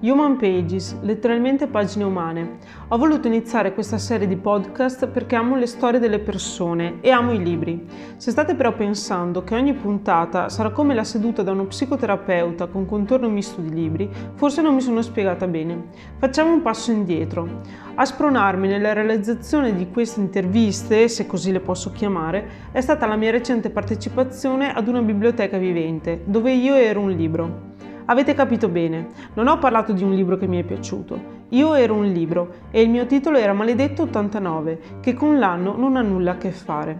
Human Pages, letteralmente pagine umane. Ho voluto iniziare questa serie di podcast perché amo le storie delle persone e amo i libri. Se state però pensando che ogni puntata sarà come la seduta da uno psicoterapeuta con contorno misto di libri, forse non mi sono spiegata bene. Facciamo un passo indietro. A spronarmi nella realizzazione di queste interviste, se così le posso chiamare, è stata la mia recente partecipazione ad una biblioteca vivente, dove io ero un libro. Avete capito bene, non ho parlato di un libro che mi è piaciuto. Io ero un libro e il mio titolo era Maledetto 89, che con l'anno non ha nulla a che fare.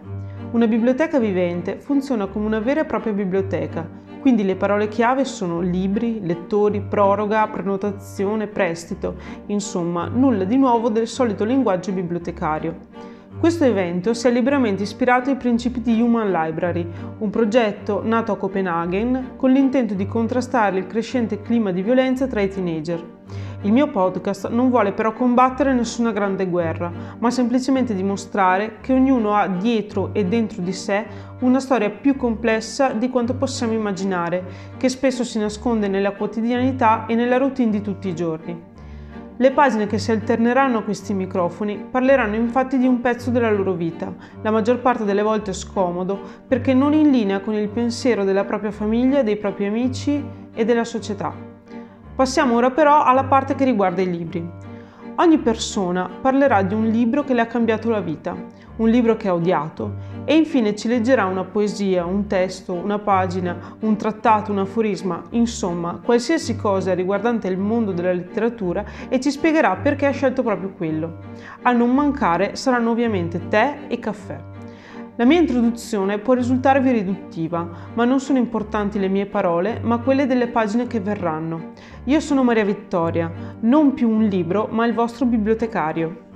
Una biblioteca vivente funziona come una vera e propria biblioteca, quindi le parole chiave sono libri, lettori, proroga, prenotazione, prestito, insomma nulla di nuovo del solito linguaggio bibliotecario. Questo evento si è liberamente ispirato ai principi di Human Library, un progetto nato a Copenaghen con l'intento di contrastare il crescente clima di violenza tra i teenager. Il mio podcast non vuole però combattere nessuna grande guerra, ma semplicemente dimostrare che ognuno ha dietro e dentro di sé una storia più complessa di quanto possiamo immaginare, che spesso si nasconde nella quotidianità e nella routine di tutti i giorni. Le pagine che si alterneranno a questi microfoni parleranno infatti di un pezzo della loro vita, la maggior parte delle volte scomodo, perché non in linea con il pensiero della propria famiglia, dei propri amici e della società. Passiamo ora però alla parte che riguarda i libri. Ogni persona parlerà di un libro che le ha cambiato la vita, un libro che ha odiato e infine ci leggerà una poesia, un testo, una pagina, un trattato, un aforisma, insomma qualsiasi cosa riguardante il mondo della letteratura e ci spiegherà perché ha scelto proprio quello. A non mancare saranno ovviamente tè e caffè. La mia introduzione può risultarvi riduttiva, ma non sono importanti le mie parole, ma quelle delle pagine che verranno. Io sono Maria Vittoria, non più un libro, ma il vostro bibliotecario.